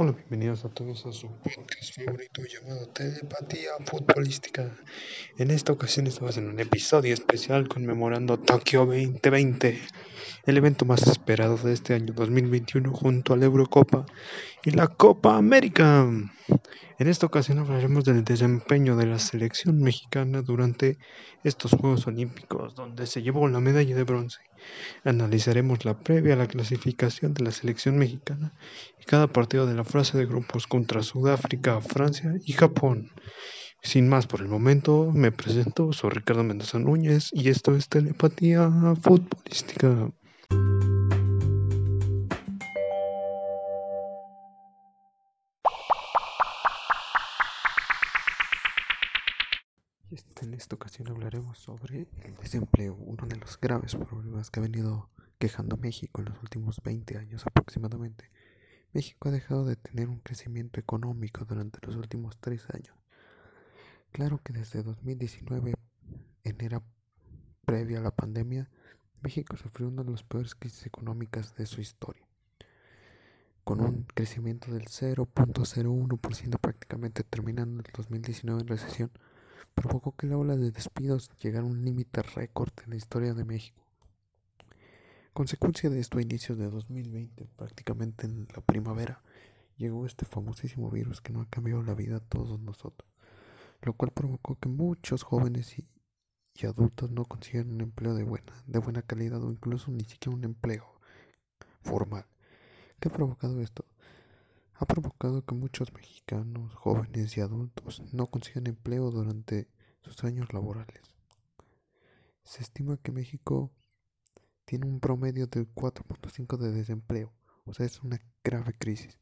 Hola, bienvenidos a todos a su podcast favorito llamado Telepatía Futbolística. En esta ocasión estamos en un episodio especial conmemorando Tokio 2020, el evento más esperado de este año 2021 junto a la Eurocopa y la Copa América. En esta ocasión hablaremos del desempeño de la selección mexicana durante estos Juegos Olímpicos, donde se llevó la medalla de bronce. Analizaremos la previa a la clasificación de la selección mexicana y cada partido de la fase de grupos contra Sudáfrica, Francia y Japón. Sin más por el momento, me presento, soy Ricardo Mendoza Núñez y esto es Telepatía Futbolística. Esta ocasión hablaremos sobre el desempleo, uno de los graves problemas que ha venido quejando México en los últimos 20 años aproximadamente. México ha dejado de tener un crecimiento económico durante los últimos tres años. Claro que desde 2019, en era previa a la pandemia, México sufrió una de las peores crisis económicas de su historia, con un crecimiento del 0.01% prácticamente terminando el 2019 en recesión provocó que la ola de despidos llegara a un límite récord en la historia de México. Consecuencia de esto, a inicios de 2020, prácticamente en la primavera, llegó este famosísimo virus que no ha cambiado la vida a todos nosotros, lo cual provocó que muchos jóvenes y, adultos no consiguieran un empleo de buena, de buena calidad o incluso ni siquiera un empleo formal. ¿Qué ha provocado esto? Ha provocado que muchos mexicanos, jóvenes y adultos no consigan empleo durante sus años laborales. Se estima que México tiene un promedio del 4.5 de desempleo, o sea, es una grave crisis.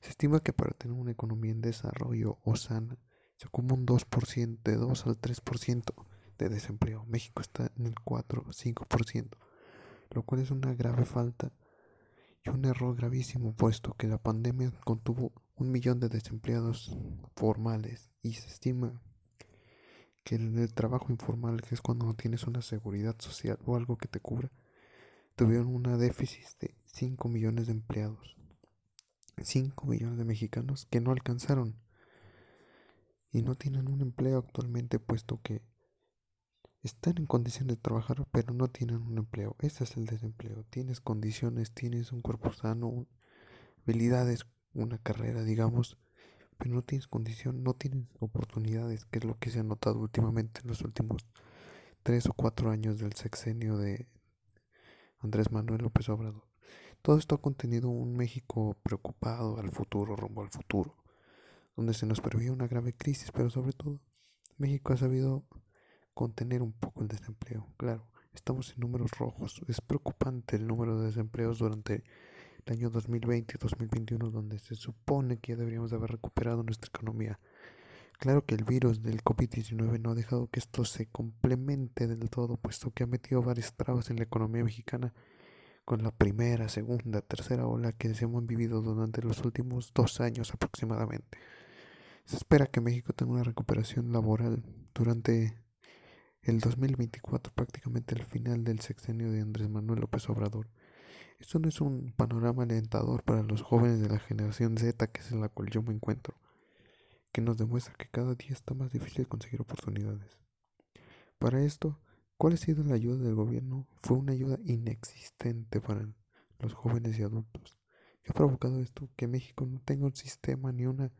Se estima que para tener una economía en desarrollo o sana, se ocupa un 2%, de 2 al 3% de desempleo. México está en el 4 o 5%, lo cual es una grave falta y un error gravísimo puesto que la pandemia contuvo un millón de desempleados formales y se estima que en el trabajo informal, que es cuando no tienes una seguridad social o algo que te cubra, tuvieron una déficit de 5 millones de empleados. 5 millones de mexicanos que no alcanzaron y no tienen un empleo actualmente puesto que están en condición de trabajar pero no tienen un empleo. Ese es el desempleo. Tienes condiciones, tienes un cuerpo sano, habilidades, una carrera, digamos, pero no tienes condición, no tienes oportunidades, que es lo que se ha notado últimamente en los últimos tres o cuatro años del sexenio de Andrés Manuel López Obrador. Todo esto ha contenido un México preocupado al futuro, rumbo al futuro, donde se nos prevé una grave crisis, pero sobre todo México ha sabido contener un poco el desempleo. Claro, estamos en números rojos. Es preocupante el número de desempleos durante el año 2020 y 2021, donde se supone que ya deberíamos haber recuperado nuestra economía. Claro que el virus del COVID-19 no ha dejado que esto se complemente del todo, puesto que ha metido varias trabas en la economía mexicana con la primera, segunda, tercera ola que hemos vivido durante los últimos dos años aproximadamente. Se espera que México tenga una recuperación laboral durante el 2024 prácticamente el final del sexenio de Andrés Manuel López Obrador. Esto no es un panorama alentador para los jóvenes de la generación Z, que es en la cual yo me encuentro, que nos demuestra que cada día está más difícil conseguir oportunidades. Para esto, ¿cuál ha sido la ayuda del gobierno? Fue una ayuda inexistente para los jóvenes y adultos. ¿Qué ha provocado esto? Que México no tenga un sistema ni una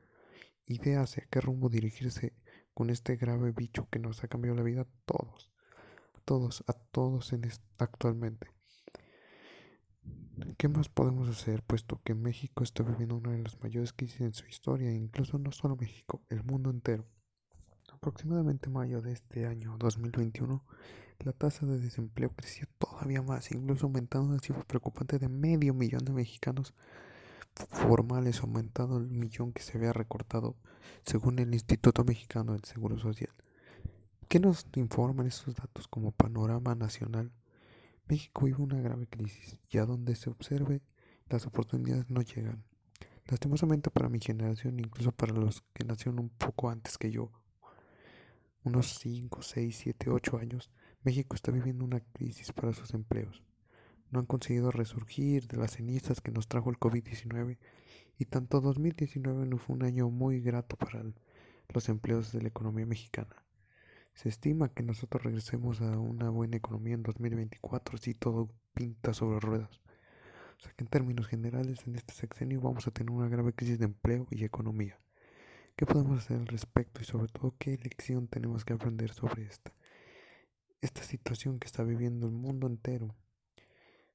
idea hacia qué rumbo dirigirse con este grave bicho que nos ha cambiado la vida a todos, a todos, a todos en actualmente. ¿Qué más podemos hacer puesto que México está viviendo una de las mayores crisis en su historia, incluso no solo México, el mundo entero? Aproximadamente en mayo de este año 2021, la tasa de desempleo creció todavía más, incluso aumentando una cifra preocupante de medio millón de mexicanos formales, aumentando el millón que se había recortado según el Instituto Mexicano del Seguro Social. ¿Qué nos informan estos datos como panorama nacional? México vive una grave crisis y a donde se observe las oportunidades no llegan. Lastimosamente para mi generación, incluso para los que nacieron un poco antes que yo, unos 5, 6, 7, 8 años, México está viviendo una crisis para sus empleos. No han conseguido resurgir de las cenizas que nos trajo el COVID-19 y tanto 2019 no fue un año muy grato para los empleos de la economía mexicana. Se estima que nosotros regresemos a una buena economía en 2024 si todo pinta sobre ruedas. O sea que en términos generales en este sexenio vamos a tener una grave crisis de empleo y economía. ¿Qué podemos hacer al respecto y sobre todo qué lección tenemos que aprender sobre esta? Esta situación que está viviendo el mundo entero.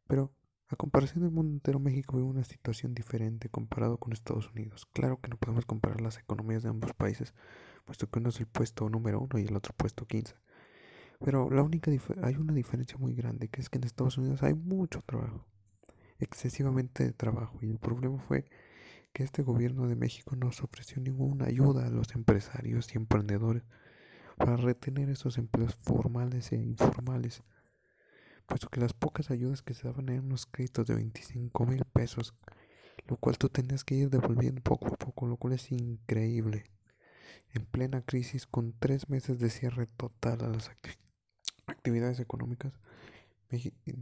Pero a comparación del mundo entero, México vive una situación diferente comparado con Estados Unidos. Claro que no podemos comparar las economías de ambos países, puesto que uno es el puesto número uno y el otro puesto 15. Pero la única hay una diferencia muy grande, que es que en Estados Unidos hay mucho trabajo, excesivamente de trabajo, y el problema fue que este gobierno de México no ofreció ninguna ayuda a los empresarios y emprendedores para retener esos empleos formales e informales, puesto que las pocas ayudas que se daban eran unos créditos de 25 mil pesos, lo cual tú tenías que ir devolviendo poco a poco, lo cual es increíble. En plena crisis, con tres meses de cierre total a las actividades económicas,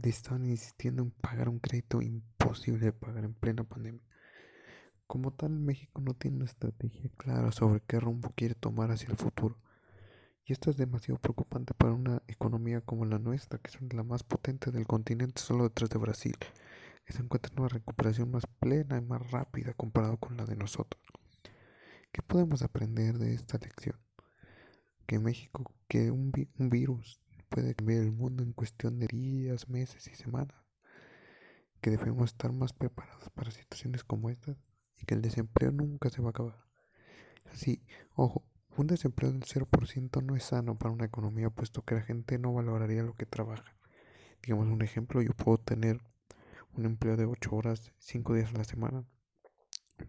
estaban insistiendo en pagar un crédito imposible de pagar en plena pandemia. Como tal, México no tiene una estrategia clara sobre qué rumbo quiere tomar hacia el futuro. Y esto es demasiado preocupante para una economía como la nuestra, que es la más potente del continente solo detrás de Brasil, que se encuentra en una recuperación más plena y más rápida comparado con la de nosotros. ¿Qué podemos aprender de esta lección? Que México, que un, un virus puede cambiar el mundo en cuestión de días, meses y semanas. Que debemos estar más preparados para situaciones como estas y que el desempleo nunca se va a acabar. Así, ojo, un desempleo del 0% no es sano para una economía, puesto que la gente no valoraría lo que trabaja. Digamos un ejemplo, yo puedo tener un empleo de 8 horas, 5 días a la semana,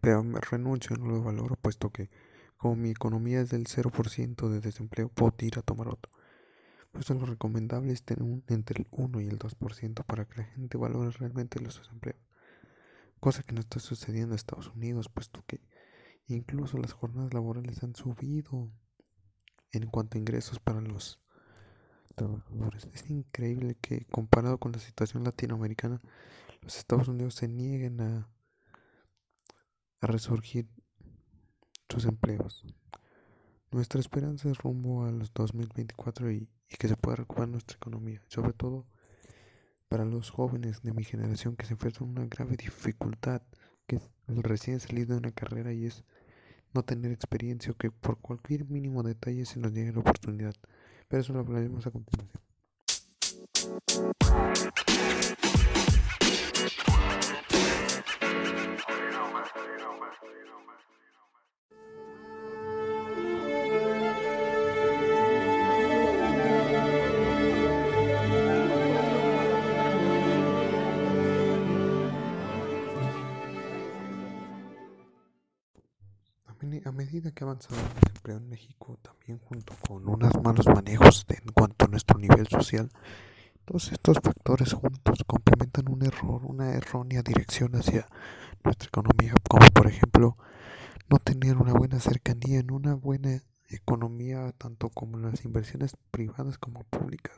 pero me renuncio, no lo valoro, puesto que como mi economía es del 0% de desempleo, puedo ir a tomar otro. Por eso lo recomendable es tener un, entre el 1 y el 2% para que la gente valore realmente los desempleos cosa que no está sucediendo en Estados Unidos, puesto que incluso las jornadas laborales han subido en cuanto a ingresos para los trabajadores. Es increíble que comparado con la situación latinoamericana, los Estados Unidos se nieguen a, resurgir sus empleos. Nuestra esperanza es rumbo a los 2024 y, y que se pueda recuperar nuestra economía, sobre todo para los jóvenes de mi generación que se enfrentan a una grave dificultad, que es recién salido de una carrera y es no tener experiencia o que por cualquier mínimo detalle se nos llegue la oportunidad. Pero eso lo hablaremos a continuación. A medida que ha avanzado el desempleo en México, también junto con unos malos manejos en cuanto a nuestro nivel social, todos estos factores juntos complementan un error, una errónea dirección hacia nuestra economía, como por ejemplo no tener una buena cercanía en una buena economía, tanto como las inversiones privadas como públicas.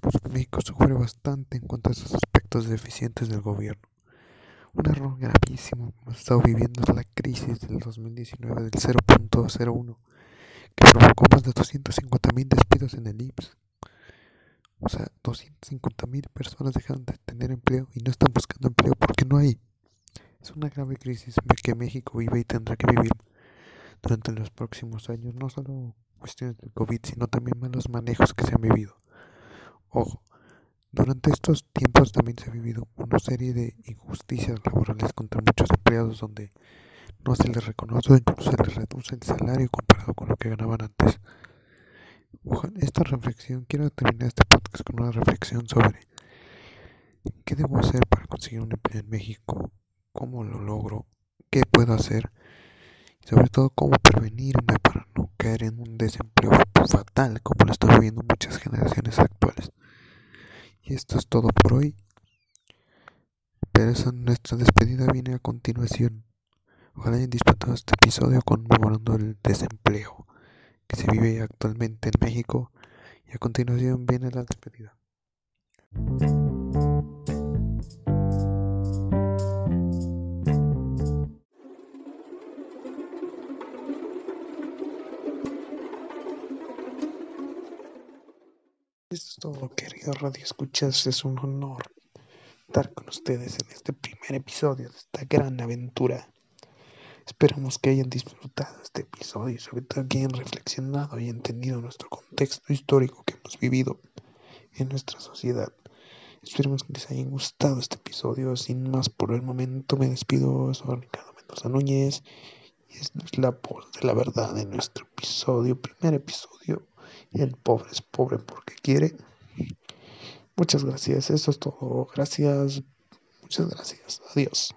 Pues México sufre bastante en cuanto a esos aspectos deficientes del gobierno. Un error gravísimo hemos estado viviendo la crisis del 2019 del 0.01 que provocó más de 250 mil despidos en el IPS. O sea, 250 mil personas dejaron de tener empleo y no están buscando empleo porque no hay. Es una grave crisis que México vive y tendrá que vivir durante los próximos años, no solo cuestiones del COVID, sino también malos manejos que se han vivido. Ojo, durante estos tiempos también se ha vivido una serie de injusticias laborales contra muchos empleados donde no se les reconoce o incluso se les reduce el salario comparado con lo que ganaban antes. Esta reflexión, quiero terminar este podcast con una reflexión sobre qué debo hacer para conseguir un empleo en México, cómo lo logro, qué puedo hacer y sobre todo cómo prevenirme para no caer en un desempleo fatal como lo están viviendo muchas generaciones actuales. Y esto es todo por hoy. Pero esa, nuestra despedida viene a continuación. Ojalá hayan disfrutado este episodio conmemorando el desempleo que se vive actualmente en México. Y a continuación viene la despedida. Esto es todo, querido Radio Escuchas. Es un honor estar con ustedes en este primer episodio de esta gran aventura. Esperamos que hayan disfrutado este episodio y sobre todo que hayan reflexionado y entendido nuestro contexto histórico que hemos vivido en nuestra sociedad. Esperemos que les haya gustado este episodio. Sin más por el momento me despido. Soy Ricardo Mendoza Núñez y esta es la voz de la verdad en nuestro episodio, primer episodio. El pobre es pobre porque quiere. Muchas gracias, eso es todo. Gracias, muchas gracias. Adiós.